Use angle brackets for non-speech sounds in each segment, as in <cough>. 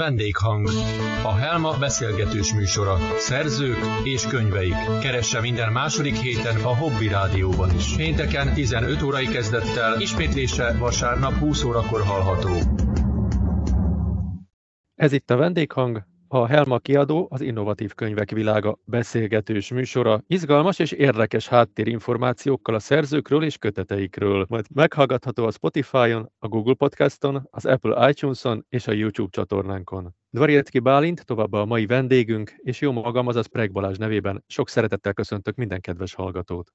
Vendéghang. A Helma beszélgetős műsora. Szerzők és könyveik. Keresse minden második héten a Hobby Rádióban is. Pénteken 15 órai kezdettel, ismétlése vasárnap 20 órakor hallható. Ez itt a Vendéghang, a Helma kiadó az Innovatív Könyvek Világa beszélgetős műsora, izgalmas és érdekes háttérinformációkkal a szerzőkről és köteteikről. Majd meghallgatható a Spotify-on, a Google Podcaston, az Apple iTunes-on és a YouTube csatornánkon. Dvariecki Bálint továbbá a mai vendégünk, és jó magam, azaz Preg Balázs nevében sok szeretettel köszöntök minden kedves hallgatót.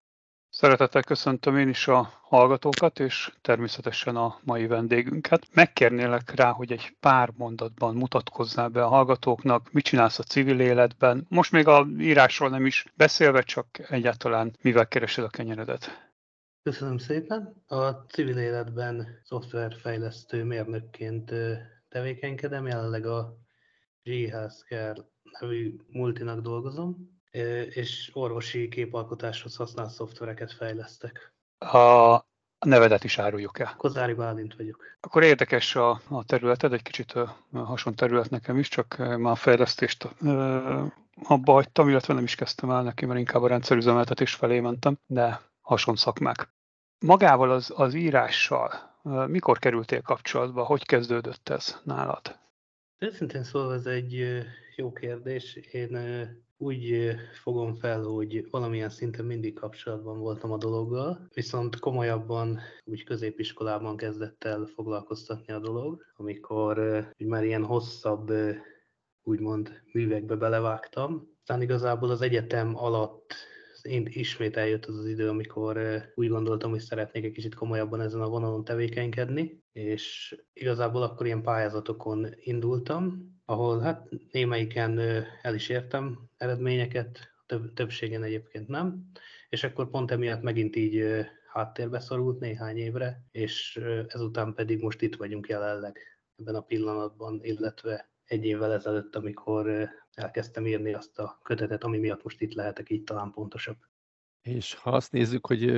Szeretettel köszöntöm én is a hallgatókat, és természetesen a mai vendégünket. Megkérnélek rá, hogy egy pár mondatban mutatkozzál be a hallgatóknak, mit csinálsz a civil életben. Most még a írásról nem is beszélve, csak egyáltalán mivel keresed a kenyeredet. Köszönöm szépen. A civil életben szoftverfejlesztő mérnökként tevékenykedem, jelenleg a G Healthcare nevű multinak dolgozom, és orvosi képalkotáshoz használt szoftvereket fejlesztek. A nevedet is áruljuk el. Kozári Bálint vagyok. Akkor érdekes a, a területed, egy kicsit hasonló terület nekem is, csak már a fejlesztést abba hagytam, illetve nem is kezdtem el neki, mert inkább a rendszerüzemeltetés felé mentem, de hasonló szakmák. Magával az, az írással mikor kerültél kapcsolatba? Hogy kezdődött ez nálad? Őszintén szólva ez egy jó kérdés. Én úgy fogom fel, hogy valamilyen szinten mindig kapcsolatban voltam a dologgal, viszont komolyabban úgy középiskolában kezdett el foglalkoztatni a dolog, amikor úgy már ilyen hosszabb úgymond művekbe belevágtam. Aztán igazából az egyetem alatt én ismét eljött az az idő, amikor úgy gondoltam, hogy szeretnék egy kicsit komolyabban ezen a vonalon tevékenykedni, és igazából akkor ilyen pályázatokon indultam, ahol hát némelyiken el is értem eredményeket, több, többségen egyébként nem, és akkor pont emiatt megint így háttérbe szorult néhány évre, és ezután pedig most itt vagyunk jelenleg ebben a pillanatban, illetve egy évvel ezelőtt, amikor elkezdtem írni azt a kötetet, ami miatt most itt lehetek, így talán pontosabb. És ha azt nézzük, hogy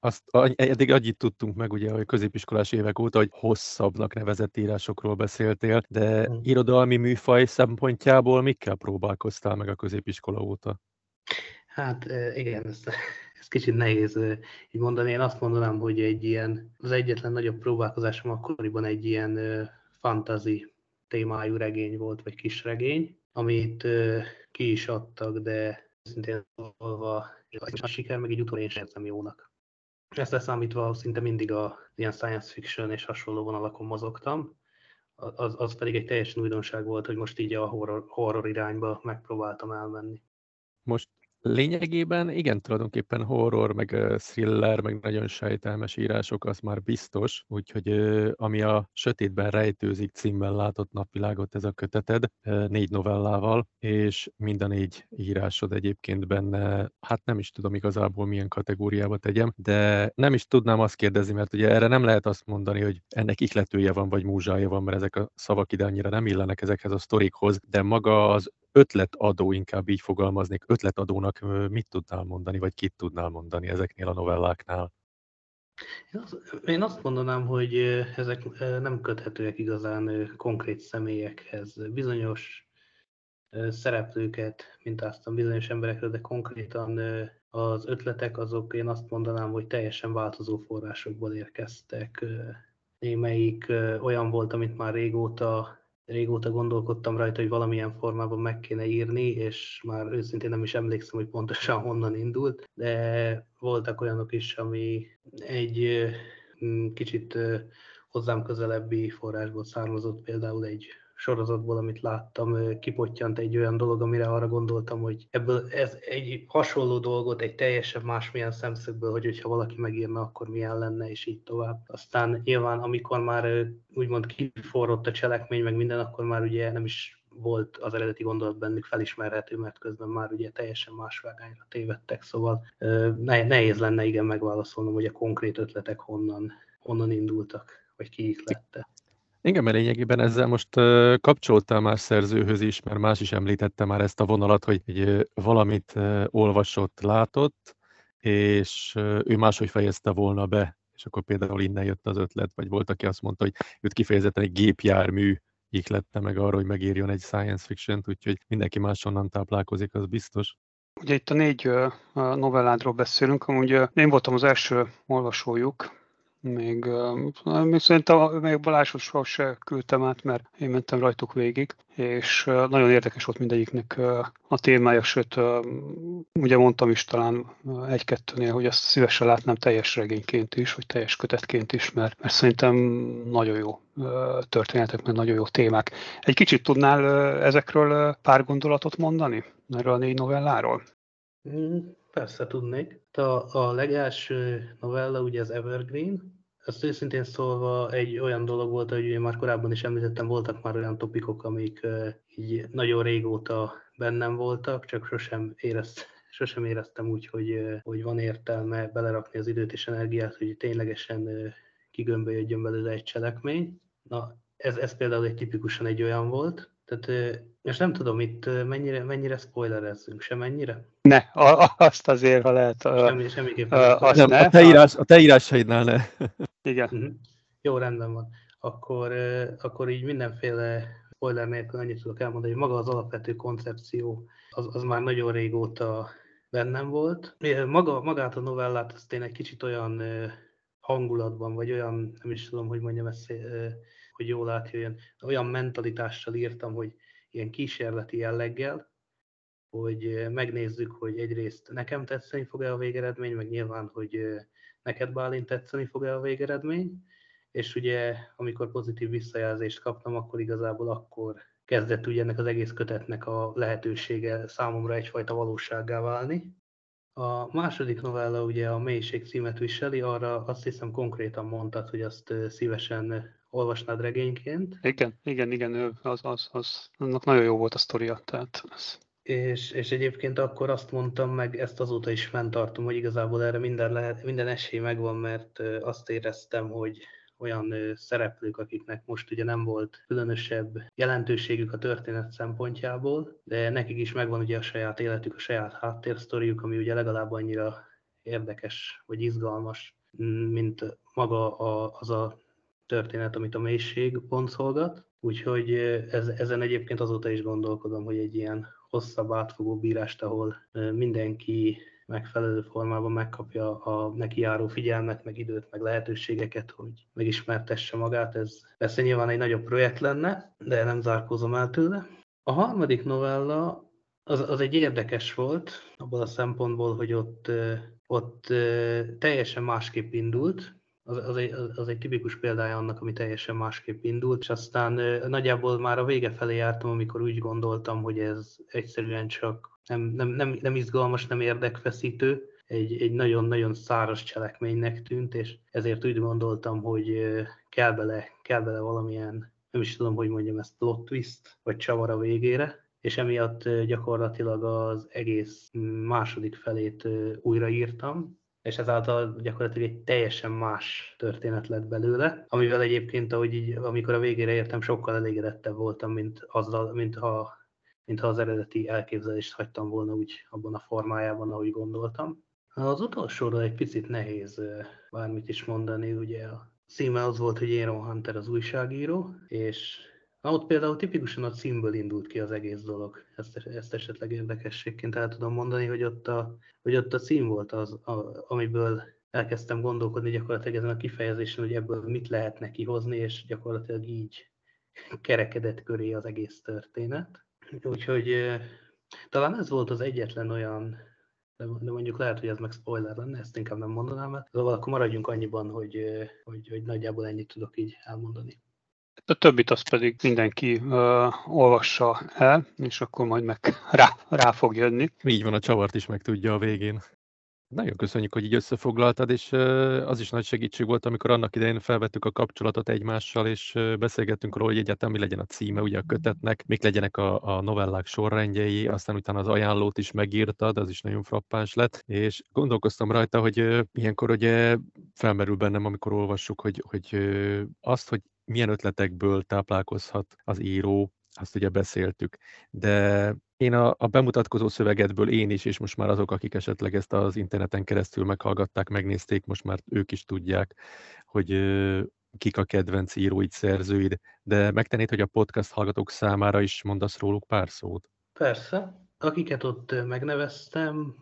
azt eddig annyit tudtunk meg, ugye, hogy középiskolás évek óta, hogy hosszabbnak nevezett írásokról beszéltél, de hmm. irodalmi műfaj szempontjából mikkel próbálkoztál meg a középiskola óta? Hát igen, ez, <laughs> ez kicsit nehéz így mondani. Én azt mondanám, hogy egy ilyen, az egyetlen nagyobb próbálkozásom akkoriban egy ilyen fantazi témájú regény volt, vagy kis regény, amit ki is adtak, de szintén szólva a siker, meg egy utolsó én sem érzem jónak. Ezt leszámítva szinte mindig a ilyen science fiction és hasonló vonalakon mozogtam, az, az pedig egy teljesen újdonság volt, hogy most így a horror, horror irányba megpróbáltam elmenni. Most Lényegében igen, tulajdonképpen horror, meg thriller, meg nagyon sejtelmes írások, az már biztos, úgyhogy ami a Sötétben rejtőzik címben látott napvilágot ez a köteted, négy novellával, és mind a négy írásod egyébként benne, hát nem is tudom igazából milyen kategóriába tegyem, de nem is tudnám azt kérdezni, mert ugye erre nem lehet azt mondani, hogy ennek ihletője van, vagy múzsája van, mert ezek a szavak ide annyira nem illenek ezekhez a sztorikhoz, de maga az ötletadó, inkább így fogalmaznék, ötletadónak mit tudnál mondani, vagy kit tudnál mondani ezeknél a novelláknál? Én azt mondanám, hogy ezek nem köthetőek igazán konkrét személyekhez. Bizonyos szereplőket mintáztam bizonyos emberekről, de konkrétan az ötletek azok én azt mondanám, hogy teljesen változó forrásokból érkeztek. Némelyik olyan volt, amit már régóta régóta gondolkodtam rajta, hogy valamilyen formában meg kéne írni, és már őszintén nem is emlékszem, hogy pontosan honnan indult, de voltak olyanok is, ami egy kicsit hozzám közelebbi forrásból származott, például egy sorozatból, amit láttam, kipottyant egy olyan dolog, amire arra gondoltam, hogy ebből ez egy hasonló dolgot egy teljesen másmilyen szemszögből, hogy hogyha valaki megírna, akkor milyen lenne, és így tovább. Aztán nyilván, amikor már úgymond kiforrott a cselekmény, meg minden, akkor már ugye nem is volt az eredeti gondolat bennük felismerhető, mert közben már ugye teljesen más vágányra tévedtek, szóval nehéz lenne igen megválaszolnom, hogy a konkrét ötletek honnan, honnan indultak, vagy ki lette. Igen, mert lényegében ezzel most uh, más szerzőhöz is, mert más is említette már ezt a vonalat, hogy egy, valamit olvasott, látott, és ő máshogy fejezte volna be, és akkor például innen jött az ötlet, vagy volt, aki azt mondta, hogy őt kifejezetten egy gépjármű ihlette meg arra, hogy megírjon egy science fiction úgyhogy mindenki máshonnan táplálkozik, az biztos. Ugye itt a négy novelládról beszélünk, amúgy én voltam az első olvasójuk, még, még szerintem még Balázsosról se küldtem át, mert én mentem rajtuk végig, és nagyon érdekes volt mindegyiknek a témája, sőt, ugye mondtam is talán egy-kettőnél, hogy ezt szívesen látnám teljes regényként is, vagy teljes kötetként is, mert, mert szerintem nagyon jó történetek, meg nagyon jó témák. Egy kicsit tudnál ezekről pár gondolatot mondani, erről a négy novelláról? Persze tudnék. A, a legelső novella ugye az Evergreen, ezt őszintén szólva egy olyan dolog volt, hogy én már korábban is említettem, voltak már olyan topikok, amik így nagyon régóta bennem voltak, csak sosem, érezt, sosem éreztem úgy, hogy, hogy van értelme belerakni az időt és energiát, hogy ténylegesen kigömbölyödjön belőle egy cselekmény. Na, ez, ez például egy tipikusan egy olyan volt. Tehát és nem tudom, itt mennyire, mennyire spoilerezzünk, sem mennyire? Ne, a, azt azért, ha lehet. Semmi, semmiképpen. A, azt nem, ne, a, te írás, a te írásaidnál ne. Igen. Uh-huh. Jó, rendben van. Akkor, akkor így mindenféle spoiler nélkül annyit tudok elmondani, hogy maga az alapvető koncepció az, az már nagyon régóta bennem volt. Maga, magát a novellát azt én egy kicsit olyan hangulatban, vagy olyan, nem is tudom, hogy mondjam ezt, hogy jól átjöjjön, olyan mentalitással írtam, hogy ilyen kísérleti jelleggel, hogy megnézzük, hogy egyrészt nekem tetszeni fog-e a végeredmény, meg nyilván, hogy neked Bálint tetszeni fog-e a végeredmény, és ugye amikor pozitív visszajelzést kaptam, akkor igazából akkor kezdett ugye ennek az egész kötetnek a lehetősége számomra egyfajta valósággá válni. A második novella ugye a Mélység címet viseli, arra azt hiszem konkrétan mondtad, hogy azt szívesen olvasnád regényként. Igen, igen, igen, az, az, az, annak nagyon jó volt a sztoria. Tehát ez... és, és egyébként akkor azt mondtam, meg ezt azóta is fenntartom, hogy igazából erre minden, lehet, minden esély megvan, mert azt éreztem, hogy olyan szereplők, akiknek most ugye nem volt különösebb jelentőségük a történet szempontjából, de nekik is megvan ugye a saját életük, a saját háttérsztoriuk, ami ugye legalább annyira érdekes vagy izgalmas, mint maga a, az a történet, amit a mélység boncolgat. Úgyhogy ez, ezen egyébként azóta is gondolkodom, hogy egy ilyen hosszabb átfogó bírást, ahol mindenki megfelelő formában megkapja a neki járó figyelmet, meg időt, meg lehetőségeket, hogy megismertesse magát. Ez persze nyilván egy nagyobb projekt lenne, de nem zárkózom el tőle. A harmadik novella az, az egy érdekes volt, abból a szempontból, hogy ott, ott teljesen másképp indult, az, az, egy, az egy tipikus példája annak, ami teljesen másképp indult, és aztán nagyjából már a vége felé jártam, amikor úgy gondoltam, hogy ez egyszerűen csak nem, nem, nem, nem izgalmas, nem érdekfeszítő, egy, egy nagyon-nagyon száraz cselekménynek tűnt, és ezért úgy gondoltam, hogy kell bele, kell bele valamilyen, nem is tudom, hogy mondjam ezt, plot twist, vagy csavar a végére, és emiatt gyakorlatilag az egész második felét újraírtam, és ezáltal gyakorlatilag egy teljesen más történet lett belőle, amivel egyébként, ahogy így, amikor a végére értem, sokkal elégedettebb voltam, mint, azzal, mint ha mint ha az eredeti elképzelést hagytam volna úgy abban a formájában, ahogy gondoltam. Az utolsóra egy picit nehéz bármit is mondani, ugye a címe az volt, hogy Aaron Hunter az újságíró, és Na, ott például tipikusan a címből indult ki az egész dolog. Ezt, ezt esetleg érdekességként el tudom mondani, hogy ott a, hogy ott a cím volt az, a, amiből elkezdtem gondolkodni gyakorlatilag ezen a kifejezésen, hogy ebből mit lehetne kihozni, és gyakorlatilag így kerekedett köré az egész történet. Úgyhogy talán ez volt az egyetlen olyan, de mondjuk lehet, hogy ez meg spoiler lenne, ezt inkább nem mondanám el. Szóval akkor maradjunk annyiban, hogy, hogy, hogy nagyjából ennyit tudok így elmondani. A többit azt pedig mindenki uh, olvassa el, és akkor majd meg rá, rá fog jönni. Így van, a csavart is meg tudja a végén. Nagyon köszönjük, hogy így összefoglaltad, és az is nagy segítség volt, amikor annak idején felvettük a kapcsolatot egymással, és beszélgettünk róla, hogy egyáltalán mi legyen a címe ugye a kötetnek, mik legyenek a, a novellák sorrendjei, aztán utána az ajánlót is megírtad, az is nagyon frappáns lett, és gondolkoztam rajta, hogy ilyenkor ugye felmerül bennem, amikor olvassuk, hogy, hogy azt, hogy milyen ötletekből táplálkozhat az író, azt ugye beszéltük, de én a, a bemutatkozó szövegedből én is, és most már azok, akik esetleg ezt az interneten keresztül meghallgatták, megnézték, most már ők is tudják, hogy kik a kedvenc íróid, szerzőid, de megtennéd, hogy a podcast hallgatók számára is mondasz róluk pár szót? Persze. Akiket ott megneveztem,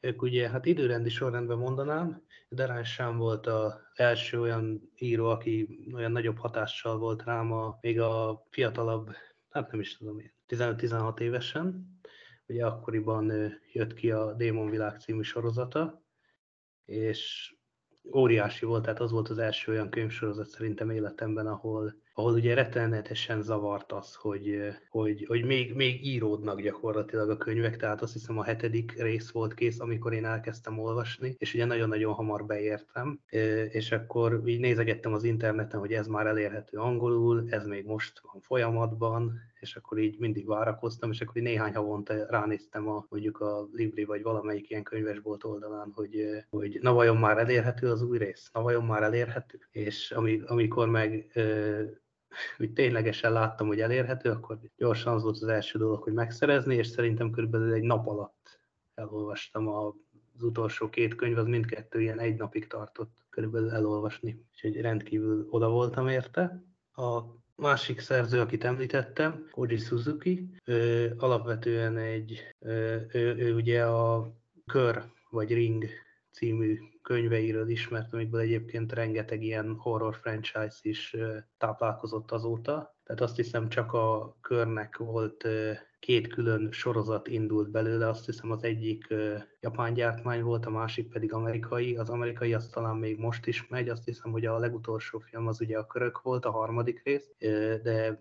ők ugye, hát időrendi sorrendben mondanám, Derán Sám volt az első olyan író, aki olyan nagyobb hatással volt rám, a, még a fiatalabb, hát nem is tudom, 15-16 évesen. Ugye akkoriban jött ki a Démon Világ című sorozata, és óriási volt, tehát az volt az első olyan könyvsorozat szerintem életemben, ahol ahol ugye rettenetesen zavart az, hogy, hogy, hogy még, még íródnak gyakorlatilag a könyvek, tehát azt hiszem a hetedik rész volt kész, amikor én elkezdtem olvasni, és ugye nagyon-nagyon hamar beértem, és akkor így nézegettem az interneten, hogy ez már elérhető angolul, ez még most van folyamatban, és akkor így mindig várakoztam, és akkor így néhány havonta ránéztem a, mondjuk a Libri vagy valamelyik ilyen könyvesbolt oldalán, hogy, hogy na vajon már elérhető az új rész, na vajon már elérhető, és ami, amikor meg úgy ténylegesen láttam, hogy elérhető, akkor gyorsan az volt az első dolog, hogy megszerezni, és szerintem körülbelül egy nap alatt elolvastam a az utolsó két könyv, az mindkettő ilyen egy napig tartott körülbelül elolvasni, úgyhogy rendkívül oda voltam érte. A másik szerző, akit említettem, Koji Suzuki, ő alapvetően egy, ő, ő ugye a Kör vagy Ring című könyveiről ismert, amikből egyébként rengeteg ilyen horror franchise is táplálkozott azóta. Tehát azt hiszem csak a körnek volt két külön sorozat indult belőle, azt hiszem az egyik japán gyártmány volt, a másik pedig amerikai. Az amerikai az talán még most is megy, azt hiszem, hogy a legutolsó film az ugye a körök volt, a harmadik rész, de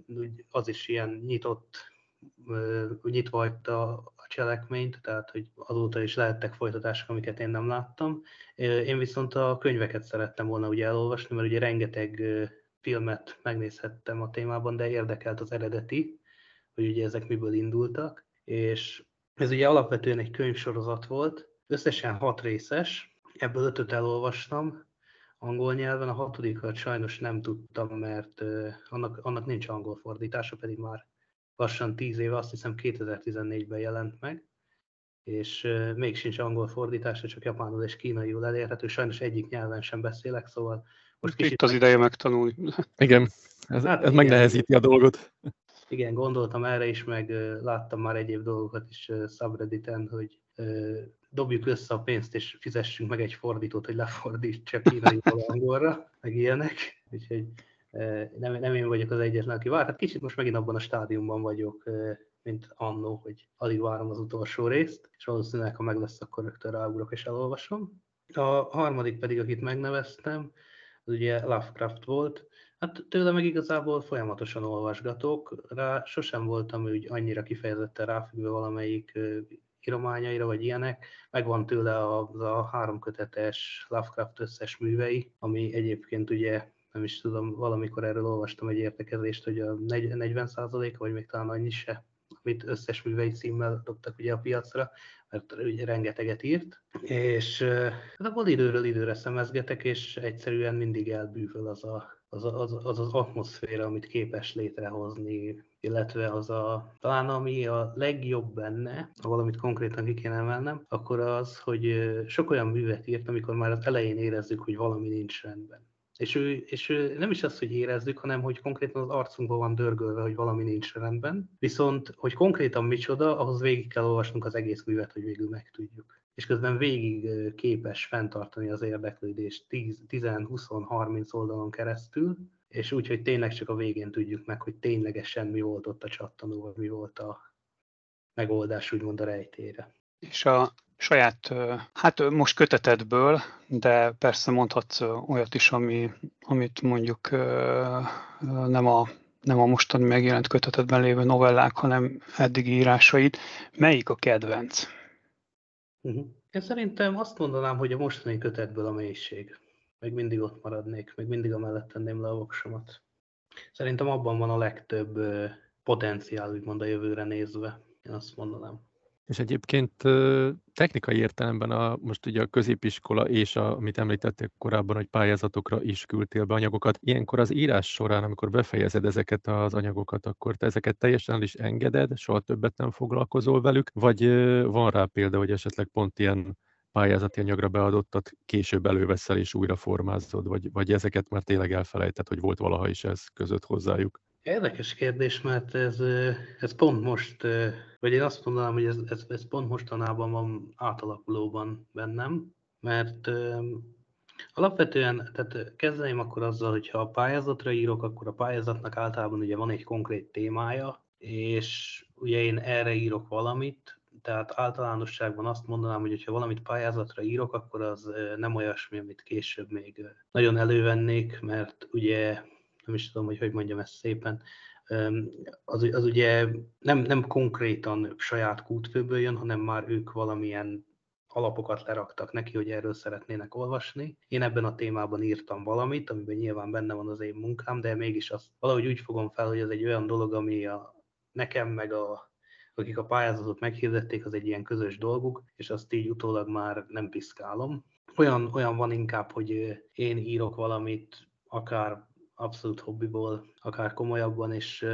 az is ilyen nyitott nyitva hagyta cselekményt, tehát hogy azóta is lehettek folytatások, amiket én nem láttam. Én viszont a könyveket szerettem volna ugye elolvasni, mert ugye rengeteg filmet megnézhettem a témában, de érdekelt az eredeti, hogy ugye ezek miből indultak, és ez ugye alapvetően egy könyvsorozat volt, összesen hat részes, ebből ötöt elolvastam, angol nyelven, a hatodikat sajnos nem tudtam, mert annak, annak nincs angol fordítása, pedig már lassan 10 éve, azt hiszem 2014-ben jelent meg, és még sincs angol fordítása, csak japánul és kínaiul elérhető. Sajnos egyik nyelven sem beszélek, szóval most kicsit... Itt az ideje megtanulni. <laughs> Igen, ez, hát ez igen, megnehezíti a dolgot. Igen, gondoltam erre is, meg láttam már egyéb dolgokat is subredditen, hogy dobjuk össze a pénzt, és fizessünk meg egy fordítót, hogy lefordítsa kínai angolra, meg ilyenek. Úgyhogy nem, nem én vagyok az egyetlen, aki vár. Hát kicsit most megint abban a stádiumban vagyok, mint annó, hogy alig várom az utolsó részt, és valószínűleg, ha meg lesz, akkor rögtön ráugrok és elolvasom. A harmadik pedig, akit megneveztem, az ugye Lovecraft volt. Hát tőle meg igazából folyamatosan olvasgatok, rá sosem voltam úgy annyira kifejezetten ráfüggve valamelyik írományaira, vagy ilyenek. Megvan tőle a, a három kötetes Lovecraft összes művei, ami egyébként ugye nem is tudom, valamikor erről olvastam egy értekezést, hogy a 40% vagy még talán annyi se, amit összes művei címmel dobtak ugye a piacra, mert ugye rengeteget írt, és hát abból időről időre szemezgetek, és egyszerűen mindig elbűvöl az a, az, az, az, az atmoszféra, amit képes létrehozni, illetve az a, talán ami a legjobb benne, ha valamit konkrétan ki kéne emelnem, akkor az, hogy sok olyan művet írt, amikor már az elején érezzük, hogy valami nincs rendben. És ő, és ő nem is az, hogy érezzük, hanem hogy konkrétan az arcunkban van dörgölve, hogy valami nincs rendben. Viszont, hogy konkrétan micsoda, ahhoz végig kell olvasnunk az egész művet, hogy végül megtudjuk. És közben végig képes fenntartani az érdeklődést 10, 10 20, 30 oldalon keresztül, és úgy, hogy tényleg csak a végén tudjuk meg, hogy ténylegesen mi volt ott a csattanó, vagy mi volt a megoldás, úgymond a rejtére. És a saját, hát most kötetedből, de persze mondhatsz olyat is, ami, amit mondjuk nem a, nem a mostani megjelent kötetedben lévő novellák, hanem eddigi írásaid. Melyik a kedvenc? Uh-huh. Én szerintem azt mondanám, hogy a mostani kötetből a mélység. Még mindig ott maradnék, még mindig a mellett tenném le a voksomat. Szerintem abban van a legtöbb potenciál, úgymond a jövőre nézve. Én azt mondanám. És egyébként technikai értelemben a, most ugye a középiskola és a, amit említették korábban, hogy pályázatokra is küldtél be anyagokat. Ilyenkor az írás során, amikor befejezed ezeket az anyagokat, akkor te ezeket teljesen is engeded, soha többet nem foglalkozol velük, vagy van rá példa, hogy esetleg pont ilyen pályázati anyagra beadottat később előveszel és újra formázod, vagy, vagy ezeket már tényleg elfelejtett, hogy volt valaha is ez között hozzájuk? Érdekes kérdés, mert ez, ez pont most, vagy én azt mondanám, hogy ez, ez, ez pont mostanában van átalakulóban bennem, mert alapvetően, tehát kezdeném akkor azzal, hogy ha a pályázatra írok, akkor a pályázatnak általában ugye van egy konkrét témája, és ugye én erre írok valamit, tehát általánosságban azt mondanám, hogy ha valamit pályázatra írok, akkor az nem olyasmi, amit később még nagyon elővennék, mert ugye nem is tudom, hogy hogy mondjam ezt szépen, az, az ugye nem, nem konkrétan saját kútfőből jön, hanem már ők valamilyen alapokat leraktak neki, hogy erről szeretnének olvasni. Én ebben a témában írtam valamit, amiben nyilván benne van az én munkám, de mégis azt valahogy úgy fogom fel, hogy ez egy olyan dolog, ami a, nekem meg a, akik a pályázatot meghirdették, az egy ilyen közös dolguk, és azt így utólag már nem piszkálom. Olyan, olyan van inkább, hogy én írok valamit, akár abszolút hobbiból, akár komolyabban, és,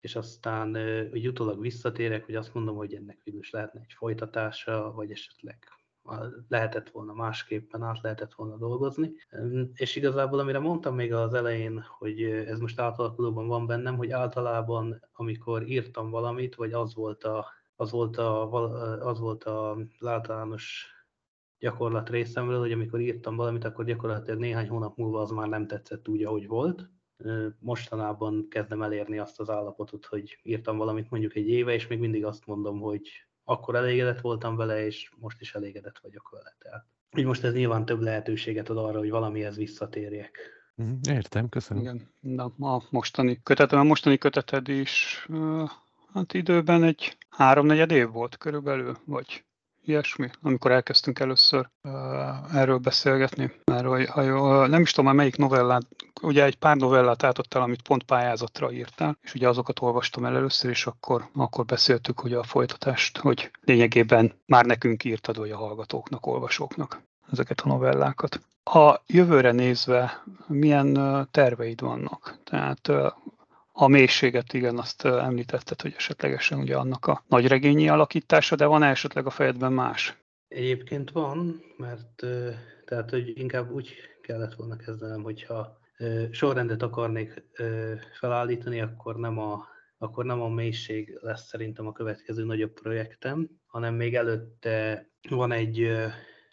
és aztán hogy utólag visszatérek, hogy azt mondom, hogy ennek végül is lehetne egy folytatása, vagy esetleg lehetett volna másképpen, át lehetett volna dolgozni. És igazából, amire mondtam még az elején, hogy ez most átalakulóban van bennem, hogy általában, amikor írtam valamit, vagy az volt a, az volt, a, az volt az általános gyakorlat részemről, hogy amikor írtam valamit, akkor gyakorlatilag néhány hónap múlva az már nem tetszett úgy, ahogy volt. Mostanában kezdem elérni azt az állapotot, hogy írtam valamit mondjuk egy éve, és még mindig azt mondom, hogy akkor elégedett voltam vele, és most is elégedett vagyok vele. Tehát, így most ez nyilván több lehetőséget ad arra, hogy valamihez visszatérjek. Mhm, értem, köszönöm. Igen, de a mostani kötetem, a mostani köteted is hát időben egy háromnegyed év volt körülbelül, vagy ilyesmi, amikor elkezdtünk először uh, erről beszélgetni. Mert ha jó, nem is tudom már melyik novellát, ugye egy pár novellát átadtál, amit pont pályázatra írtál, és ugye azokat olvastam el először, és akkor, akkor beszéltük hogy a folytatást, hogy lényegében már nekünk írtad, vagy a hallgatóknak, olvasóknak ezeket a novellákat. A jövőre nézve milyen terveid vannak? Tehát a mélységet, igen, azt említetted, hogy esetlegesen ugye annak a nagy regényi alakítása, de van esetleg a fejedben más? Egyébként van, mert tehát, hogy inkább úgy kellett volna kezdenem, hogyha sorrendet akarnék felállítani, akkor nem a, akkor nem a mélység lesz szerintem a következő nagyobb projektem, hanem még előtte van egy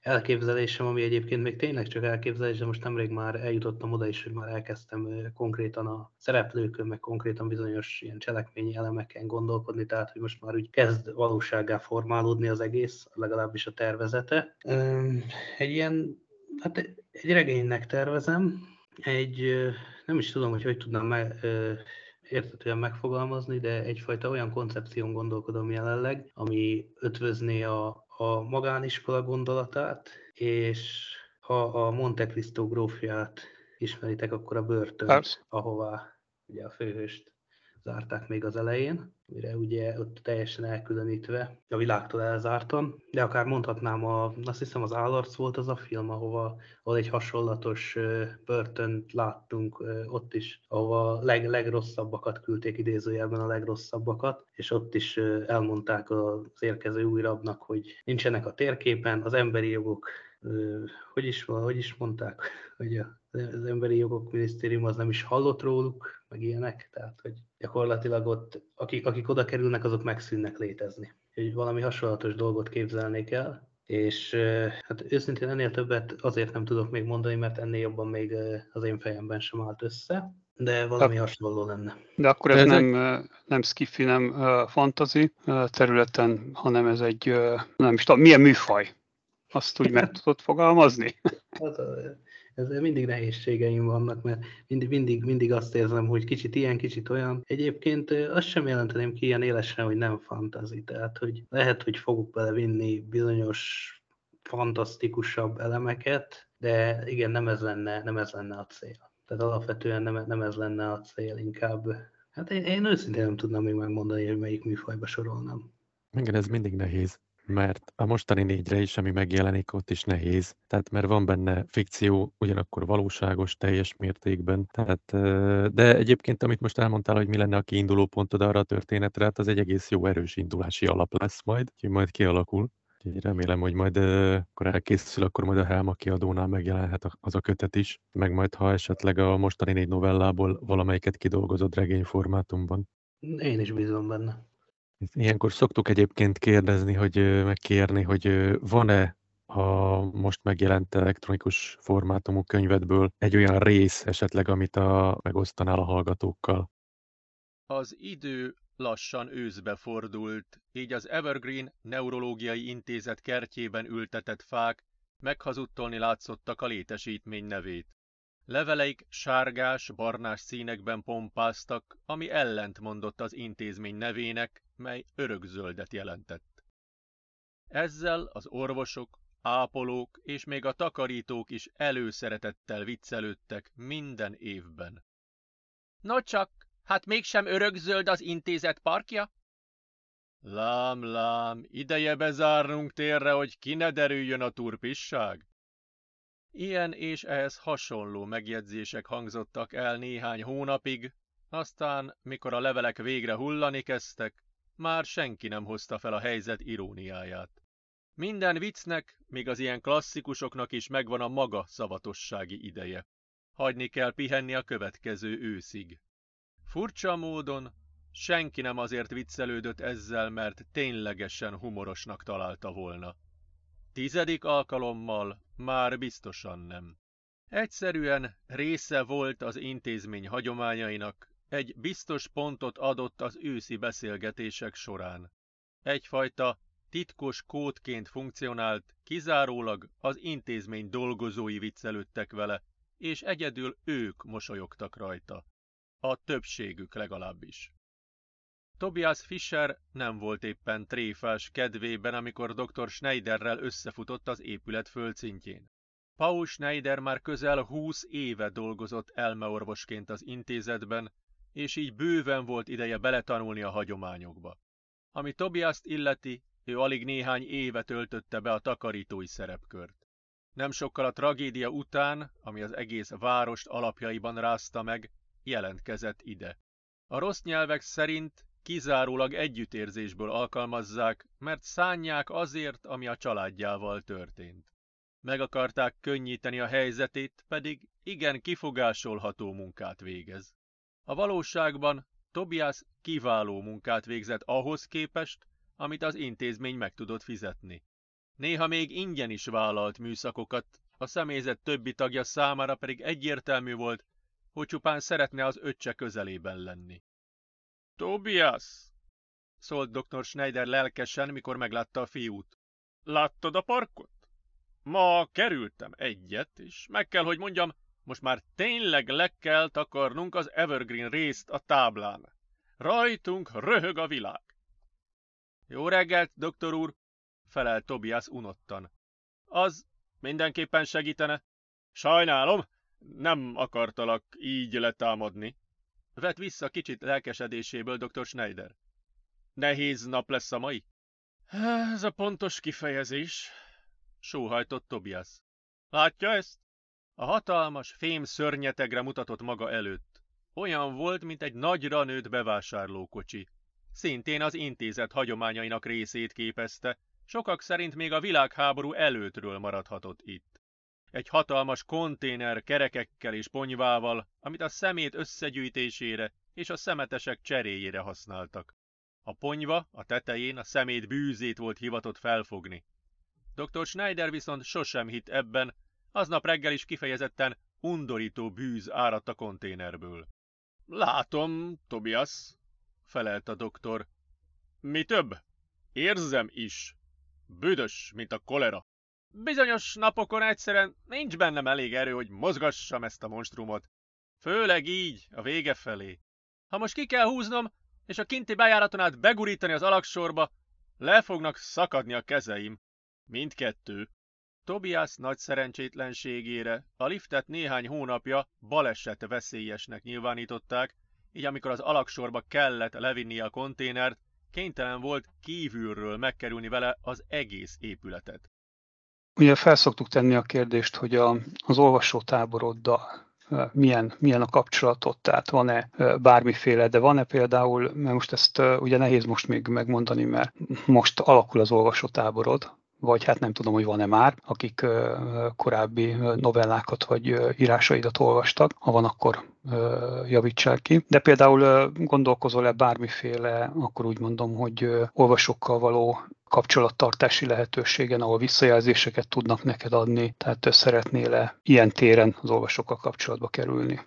elképzelésem, ami egyébként még tényleg csak elképzelés, de most nemrég már eljutottam oda is, hogy már elkezdtem konkrétan a szereplőkön, meg konkrétan bizonyos ilyen cselekményi elemeken gondolkodni, tehát hogy most már úgy kezd valósággá formálódni az egész, legalábbis a tervezete. Egy ilyen, hát egy regénynek tervezem, egy, nem is tudom, hogy hogy tudnám meg, értetően megfogalmazni, de egyfajta olyan koncepción gondolkodom jelenleg, ami ötvözné a, a magániskola gondolatát, és ha a Monte Cristo grófját ismeritek, akkor a börtön, Persze. ahová ugye a főhőst zárták még az elején, mire ugye ott teljesen elkülönítve, a világtól elzártan, de akár mondhatnám, a, azt hiszem az Állarc volt az a film, ahova, ahol egy hasonlatos börtönt láttunk ott is, ahova leg, legrosszabbakat küldték idézőjelben a legrosszabbakat, és ott is elmondták az érkező új hogy nincsenek a térképen, az emberi jogok hogy is, hogy is mondták, <laughs> hogy az Emberi Jogok Minisztérium az nem is hallott róluk, meg ilyenek, tehát hogy gyakorlatilag ott, akik, akik oda kerülnek, azok megszűnnek létezni. Hogy valami hasonlatos dolgot képzelnék el, és hát őszintén ennél többet azért nem tudok még mondani, mert ennél jobban még az én fejemben sem állt össze, de valami de, hasonló lenne. De akkor ez, ez nem, nem skifi, nem fantasy területen, hanem ez egy, nem is tudom, milyen műfaj? Azt úgy meg <laughs> tudod fogalmazni? Hát, ez mindig nehézségeim vannak, mert mindig, mindig, mindig azt érzem, hogy kicsit ilyen, kicsit olyan. Egyébként azt sem jelenteném ki ilyen élesen, hogy nem fantazi, tehát hogy lehet, hogy fogok belevinni bizonyos fantasztikusabb elemeket, de igen, nem ez lenne, nem ez lenne a cél. Tehát alapvetően nem, nem ez lenne a cél, inkább Hát én, én őszintén nem tudnám még megmondani, hogy melyik műfajba sorolnám. Igen, ez mindig nehéz mert a mostani négyre is, ami megjelenik, ott is nehéz. Tehát mert van benne fikció, ugyanakkor valóságos teljes mértékben. Tehát, de egyébként, amit most elmondtál, hogy mi lenne a kiinduló pontod arra a történetre, hát az egy egész jó erős indulási alap lesz majd, hogy majd kialakul. remélem, hogy majd akkor elkészül, akkor majd a Helma kiadónál megjelenhet az a kötet is, meg majd ha esetleg a mostani négy novellából valamelyiket kidolgozott regényformátumban. Én is bízom benne. Ilyenkor szoktuk egyébként kérdezni, hogy megkérni, hogy van-e a most megjelent elektronikus formátumú könyvedből egy olyan rész esetleg, amit a, megosztanál a hallgatókkal? Az idő lassan őszbe fordult, így az Evergreen Neurológiai Intézet kertjében ültetett fák meghazudtolni látszottak a létesítmény nevét. Leveleik sárgás, barnás színekben pompáztak, ami ellent mondott az intézmény nevének, mely örökzöldet jelentett. Ezzel az orvosok, ápolók és még a takarítók is előszeretettel viccelődtek minden évben. No csak, hát mégsem örökzöld az intézet parkja? Lám, lám, ideje bezárnunk térre, hogy ki ne derüljön a turpisság. Ilyen és ehhez hasonló megjegyzések hangzottak el néhány hónapig, aztán, mikor a levelek végre hullani kezdtek, már senki nem hozta fel a helyzet iróniáját. Minden viccnek, még az ilyen klasszikusoknak is megvan a maga szavatossági ideje. Hagyni kell pihenni a következő őszig. Furcsa módon senki nem azért viccelődött ezzel, mert ténylegesen humorosnak találta volna. Tizedik alkalommal már biztosan nem. Egyszerűen része volt az intézmény hagyományainak, egy biztos pontot adott az őszi beszélgetések során. Egyfajta titkos kódként funkcionált, kizárólag az intézmény dolgozói viccelődtek vele, és egyedül ők mosolyogtak rajta. A többségük legalábbis. Tobias Fischer nem volt éppen tréfás kedvében, amikor dr. Schneiderrel összefutott az épület földszintjén. Paul Schneider már közel húsz éve dolgozott elmeorvosként az intézetben, és így bőven volt ideje beletanulni a hagyományokba. Ami Tobiast illeti, ő alig néhány éve töltötte be a takarítói szerepkört. Nem sokkal a tragédia után, ami az egész várost alapjaiban rázta meg, jelentkezett ide. A rossz nyelvek szerint kizárólag együttérzésből alkalmazzák, mert szánják azért, ami a családjával történt. Meg akarták könnyíteni a helyzetét, pedig igen kifogásolható munkát végez. A valóságban Tobias kiváló munkát végzett ahhoz képest, amit az intézmény meg tudott fizetni. Néha még ingyen is vállalt műszakokat, a személyzet többi tagja számára pedig egyértelmű volt, hogy csupán szeretne az öccse közelében lenni. Tobias! szólt dr. Schneider lelkesen, mikor meglátta a fiút. Láttad a parkot? Ma kerültem egyet, és meg kell, hogy mondjam, most már tényleg le kell takarnunk az Evergreen részt a táblán. Rajtunk röhög a világ. Jó reggelt, doktor úr, felelt Tobias unottan. Az mindenképpen segítene. Sajnálom, nem akartalak így letámadni. Vett vissza kicsit lelkesedéséből dr. Schneider. Nehéz nap lesz a mai? Ez a pontos kifejezés, sóhajtott Tobias. Látja ezt? A hatalmas fém szörnyetegre mutatott maga előtt. Olyan volt, mint egy nagyra nőtt bevásárlókocsi. Szintén az intézet hagyományainak részét képezte, sokak szerint még a világháború előttről maradhatott itt. Egy hatalmas konténer kerekekkel és ponyvával, amit a szemét összegyűjtésére és a szemetesek cseréjére használtak. A ponyva a tetején a szemét bűzét volt hivatott felfogni. Dr. Schneider viszont sosem hitt ebben, aznap reggel is kifejezetten undorító bűz áradt a konténerből. Látom, Tobias, felelt a doktor. Mi több? Érzem is. Büdös, mint a kolera. Bizonyos napokon egyszerűen nincs bennem elég erő, hogy mozgassam ezt a monstrumot. Főleg így, a vége felé. Ha most ki kell húznom, és a kinti bejáraton át begurítani az alaksorba, le fognak szakadni a kezeim. Mindkettő. Tobias nagy szerencsétlenségére a liftet néhány hónapja baleset veszélyesnek nyilvánították, így amikor az alaksorba kellett levinni a konténert, kénytelen volt kívülről megkerülni vele az egész épületet. Ugye felszoktuk tenni a kérdést, hogy a, az olvasótáboroddal milyen, milyen a kapcsolatot, tehát van-e bármiféle, de van-e például, mert most ezt ugye nehéz most még megmondani, mert most alakul az olvasótáborod, vagy hát nem tudom, hogy van-e már, akik korábbi novellákat vagy írásaidat olvastak. Ha van, akkor javítsák ki. De például gondolkozol-e bármiféle, akkor úgy mondom, hogy olvasókkal való kapcsolattartási lehetőségen, ahol visszajelzéseket tudnak neked adni, tehát szeretnél-e ilyen téren az olvasókkal kapcsolatba kerülni?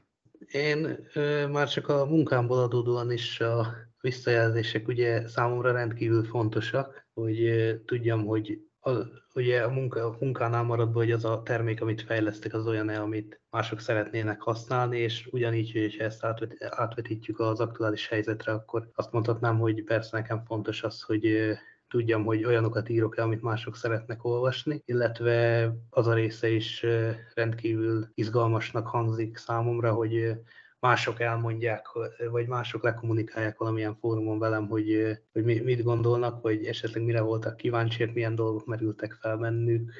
Én ö, már csak a munkámból adódóan is a visszajelzések ugye számomra rendkívül fontosak, hogy ö, tudjam, hogy a, ugye a, munka, munkánál maradva, hogy az a termék, amit fejlesztek, az olyan amit mások szeretnének használni, és ugyanígy, hogy ezt átvet, átvetítjük az aktuális helyzetre, akkor azt mondhatnám, hogy persze nekem fontos az, hogy tudjam, hogy olyanokat írok-e, amit mások szeretnek olvasni, illetve az a része is rendkívül izgalmasnak hangzik számomra, hogy mások elmondják, vagy mások lekommunikálják valamilyen fórumon velem, hogy, hogy mit gondolnak, vagy esetleg mire voltak kíváncsiak, milyen dolgok merültek fel bennük.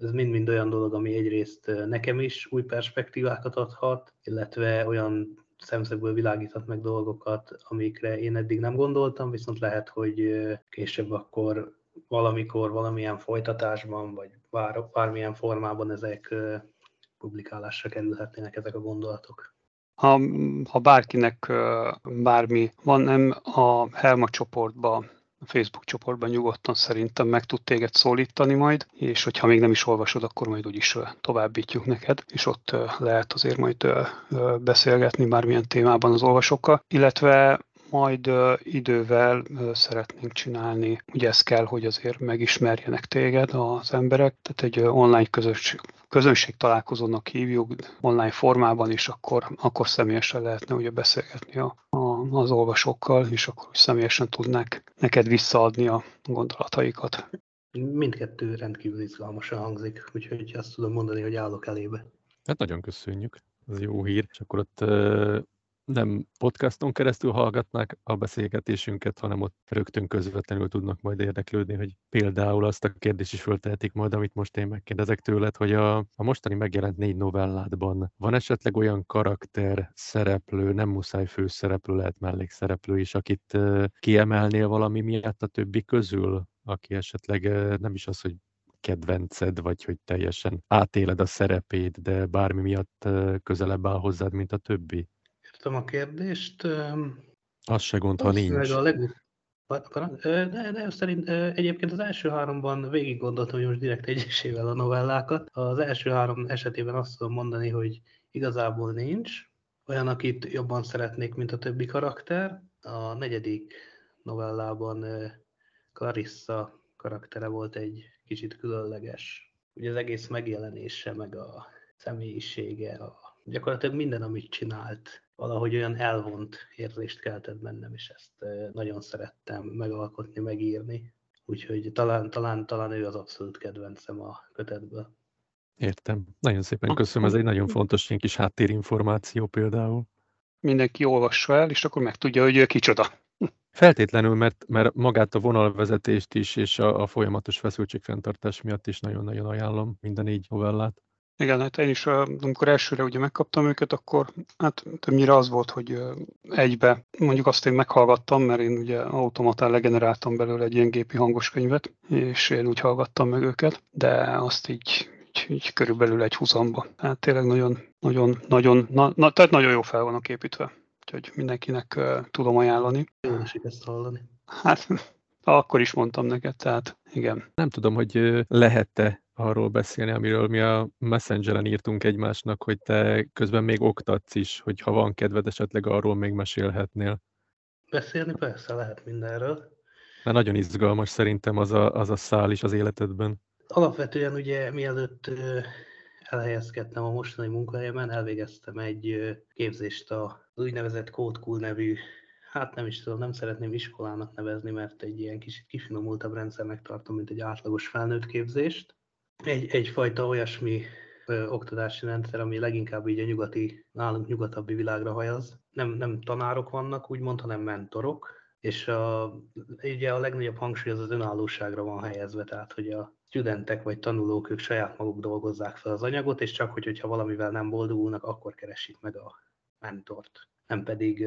Ez mind-mind olyan dolog, ami egyrészt nekem is új perspektívákat adhat, illetve olyan szemszögből világíthat meg dolgokat, amikre én eddig nem gondoltam, viszont lehet, hogy később akkor valamikor, valamilyen folytatásban, vagy bár, bármilyen formában ezek publikálásra kerülhetnének ezek a gondolatok. Ha, ha bárkinek bármi van, nem a Helma csoportba a Facebook csoportban nyugodtan szerintem meg tud téged szólítani majd, és hogyha még nem is olvasod, akkor majd úgyis továbbítjuk neked, és ott lehet azért majd beszélgetni bármilyen témában az olvasókkal, illetve majd idővel szeretnénk csinálni. Ugye ez kell, hogy azért megismerjenek téged az emberek, tehát egy online közösség, közönség találkozónak hívjuk online formában, és akkor, akkor személyesen lehetne ugye beszélgetni a, a, az olvasókkal, és akkor személyesen tudnák neked visszaadni a gondolataikat. Mindkettő rendkívül izgalmasan hangzik, úgyhogy azt tudom mondani, hogy állok elébe. Hát nagyon köszönjük, ez jó hír, és akkor ott nem podcaston keresztül hallgatnák a beszélgetésünket, hanem ott rögtön közvetlenül tudnak majd érdeklődni, hogy például azt a kérdést is föltehetik majd, amit most én megkérdezek tőled, hogy a, a mostani megjelent négy novelládban van esetleg olyan karakter, szereplő, nem muszáj főszereplő, lehet mellékszereplő is, akit kiemelnél valami miatt a többi közül, aki esetleg nem is az, hogy kedvenced, vagy hogy teljesen átéled a szerepét, de bármi miatt közelebb áll hozzád, mint a többi? Értem a kérdést. Az se gond, ha nincs. A leg... De, de szerint egyébként az első háromban végig gondoltam, hogy most direkt egyesével a novellákat. Az első három esetében azt tudom mondani, hogy igazából nincs. Olyan, akit jobban szeretnék, mint a többi karakter. A negyedik novellában Clarissa karaktere volt egy kicsit különleges. Ugye az egész megjelenése, meg a személyisége, a, gyakorlatilag minden, amit csinált, valahogy olyan elvont érzést keltett bennem, és ezt nagyon szerettem megalkotni, megírni. Úgyhogy talán, talán, talán ő az abszolút kedvencem a kötetből. Értem. Nagyon szépen köszönöm, ez egy nagyon fontos ilyen kis háttérinformáció például. Mindenki olvassa el, és akkor megtudja, hogy ő kicsoda. Feltétlenül, mert, mert magát a vonalvezetést is, és a, a folyamatos feszültségfenntartás miatt is nagyon-nagyon ajánlom minden így novellát. Igen, hát én is, amikor elsőre ugye megkaptam őket, akkor hát többnyire az volt, hogy egybe, mondjuk azt én meghallgattam, mert én ugye automatán legeneráltam belőle egy ilyen gépi hangos könyvet, és én úgy hallgattam meg őket, de azt így, így, így körülbelül egy húzamba. Hát tényleg nagyon, nagyon, nagyon, na, na, tehát nagyon jó fel vannak építve. Úgyhogy mindenkinek uh, tudom ajánlani. Jó esik ezt hallani. Hát <laughs> akkor is mondtam neked, tehát igen. Nem tudom, hogy lehet-e arról beszélni, amiről mi a Messengeren írtunk egymásnak, hogy te közben még oktatsz is, hogy ha van kedved, esetleg arról még mesélhetnél. Beszélni persze lehet mindenről. Mert nagyon izgalmas szerintem az a, az a szál is az életedben. Alapvetően ugye mielőtt elhelyezkedtem a mostani munkahelyemen, elvégeztem egy képzést az úgynevezett Code Cool nevű hát nem is tudom, nem szeretném iskolának nevezni, mert egy ilyen kicsit kifinomultabb rendszernek tartom, mint egy átlagos felnőtt képzést egy, egyfajta olyasmi ö, oktatási rendszer, ami leginkább így a nyugati, nálunk nyugatabbi világra hajaz. Nem, nem tanárok vannak, úgymond, hanem mentorok, és a, ugye a legnagyobb hangsúly az az önállóságra van helyezve, tehát hogy a studentek vagy tanulók ők saját maguk dolgozzák fel az anyagot, és csak hogy, hogyha valamivel nem boldogulnak, akkor keresik meg a mentort. Nem pedig,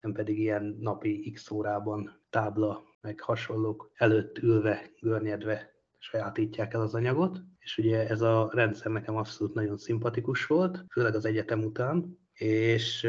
nem pedig ilyen napi x órában tábla, meg hasonlók előtt ülve, görnyedve sajátítják el az anyagot, és ugye ez a rendszer nekem abszolút nagyon szimpatikus volt, főleg az egyetem után, és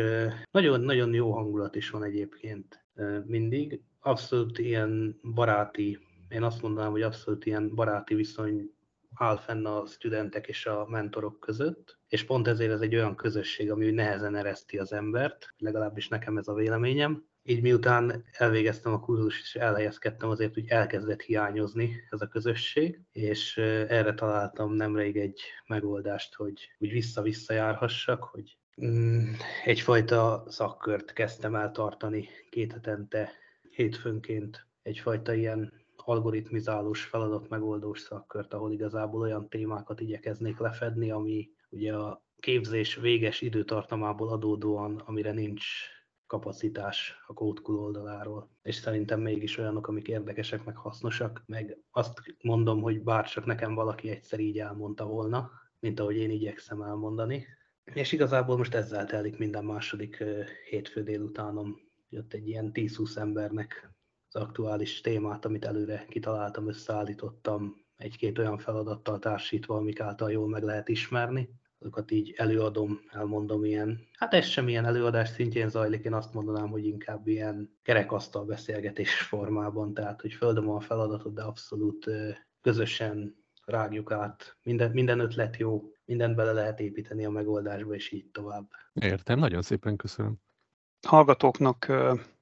nagyon-nagyon jó hangulat is van egyébként mindig. Abszolút ilyen baráti, én azt mondanám, hogy abszolút ilyen baráti viszony áll fenn a studentek és a mentorok között, és pont ezért ez egy olyan közösség, ami nehezen ereszti az embert, legalábbis nekem ez a véleményem. Így miután elvégeztem a kurzus és elhelyezkedtem, azért úgy elkezdett hiányozni ez a közösség, és erre találtam nemrég egy megoldást, hogy úgy vissza-vissza járhassak, hogy mm, egyfajta szakkört kezdtem el tartani két hetente, hétfőnként, egyfajta ilyen algoritmizálós feladat megoldós szakkört, ahol igazából olyan témákat igyekeznék lefedni, ami ugye a képzés véges időtartamából adódóan, amire nincs kapacitás a Code oldaláról. És szerintem mégis olyanok, amik érdekesek, meg hasznosak, meg azt mondom, hogy bár csak nekem valaki egyszer így elmondta volna, mint ahogy én igyekszem elmondani. És igazából most ezzel telik minden második hétfő délutánom. Jött egy ilyen 10-20 embernek az aktuális témát, amit előre kitaláltam, összeállítottam egy-két olyan feladattal társítva, amik által jól meg lehet ismerni. Azokat így előadom, elmondom ilyen, hát ez sem ilyen előadás szintjén zajlik, én azt mondanám, hogy inkább ilyen kerekasztal beszélgetés formában, tehát hogy földöm a feladatot, de abszolút közösen rágjuk át. Minden, minden ötlet jó, mindent bele lehet építeni a megoldásba, és így tovább. Értem, nagyon szépen köszönöm. Hallgatóknak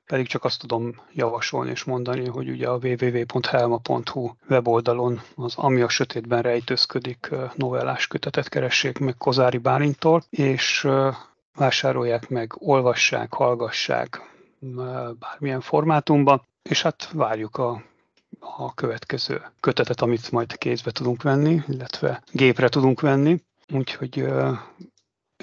pedig csak azt tudom javasolni és mondani, hogy ugye a www.helma.hu weboldalon az Ami a sötétben rejtőzködik novellás kötetet keressék meg Kozári Bálintól, és vásárolják meg, olvassák, hallgassák bármilyen formátumban, és hát várjuk a, a következő kötetet, amit majd kézbe tudunk venni, illetve gépre tudunk venni. Úgyhogy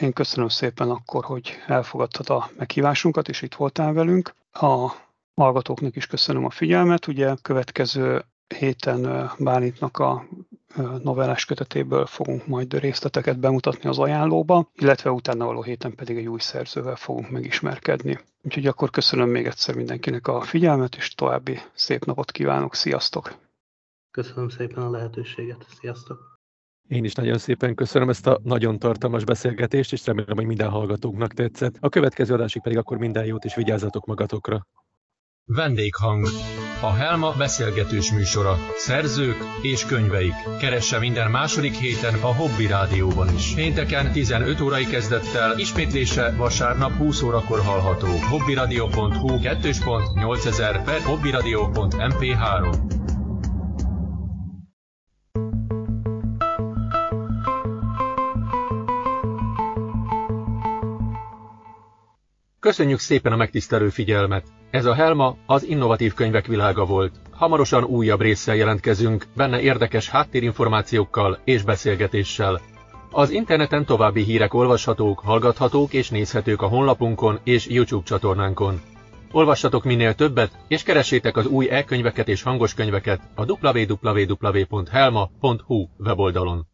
én köszönöm szépen akkor, hogy elfogadtad a meghívásunkat, és itt voltál velünk. A hallgatóknak is köszönöm a figyelmet. Ugye következő héten Bálintnak a novellás kötetéből fogunk majd részleteket bemutatni az ajánlóba, illetve utána való héten pedig egy új szerzővel fogunk megismerkedni. Úgyhogy akkor köszönöm még egyszer mindenkinek a figyelmet, és további szép napot kívánok. Sziasztok! Köszönöm szépen a lehetőséget. Sziasztok! Én is nagyon szépen köszönöm ezt a nagyon tartalmas beszélgetést, és remélem, hogy minden hallgatóknak tetszett. A következő adásig pedig akkor minden jót, és vigyázzatok magatokra. Vendéghang. A Helma beszélgetős műsora. Szerzők és könyveik. Keresse minden második héten a Hobby Rádióban is. Pénteken 15 órai kezdettel, ismétlése vasárnap 20 órakor hallható. hobbyradio.hu 2.8000 per hobbyradio.mp3 Köszönjük szépen a megtisztelő figyelmet! Ez a Helma az innovatív könyvek világa volt. Hamarosan újabb résszel jelentkezünk, benne érdekes háttérinformációkkal és beszélgetéssel. Az interneten további hírek olvashatók, hallgathatók és nézhetők a honlapunkon és YouTube csatornánkon. Olvassatok minél többet, és keressétek az új e-könyveket és hangos könyveket a www.helma.hu weboldalon.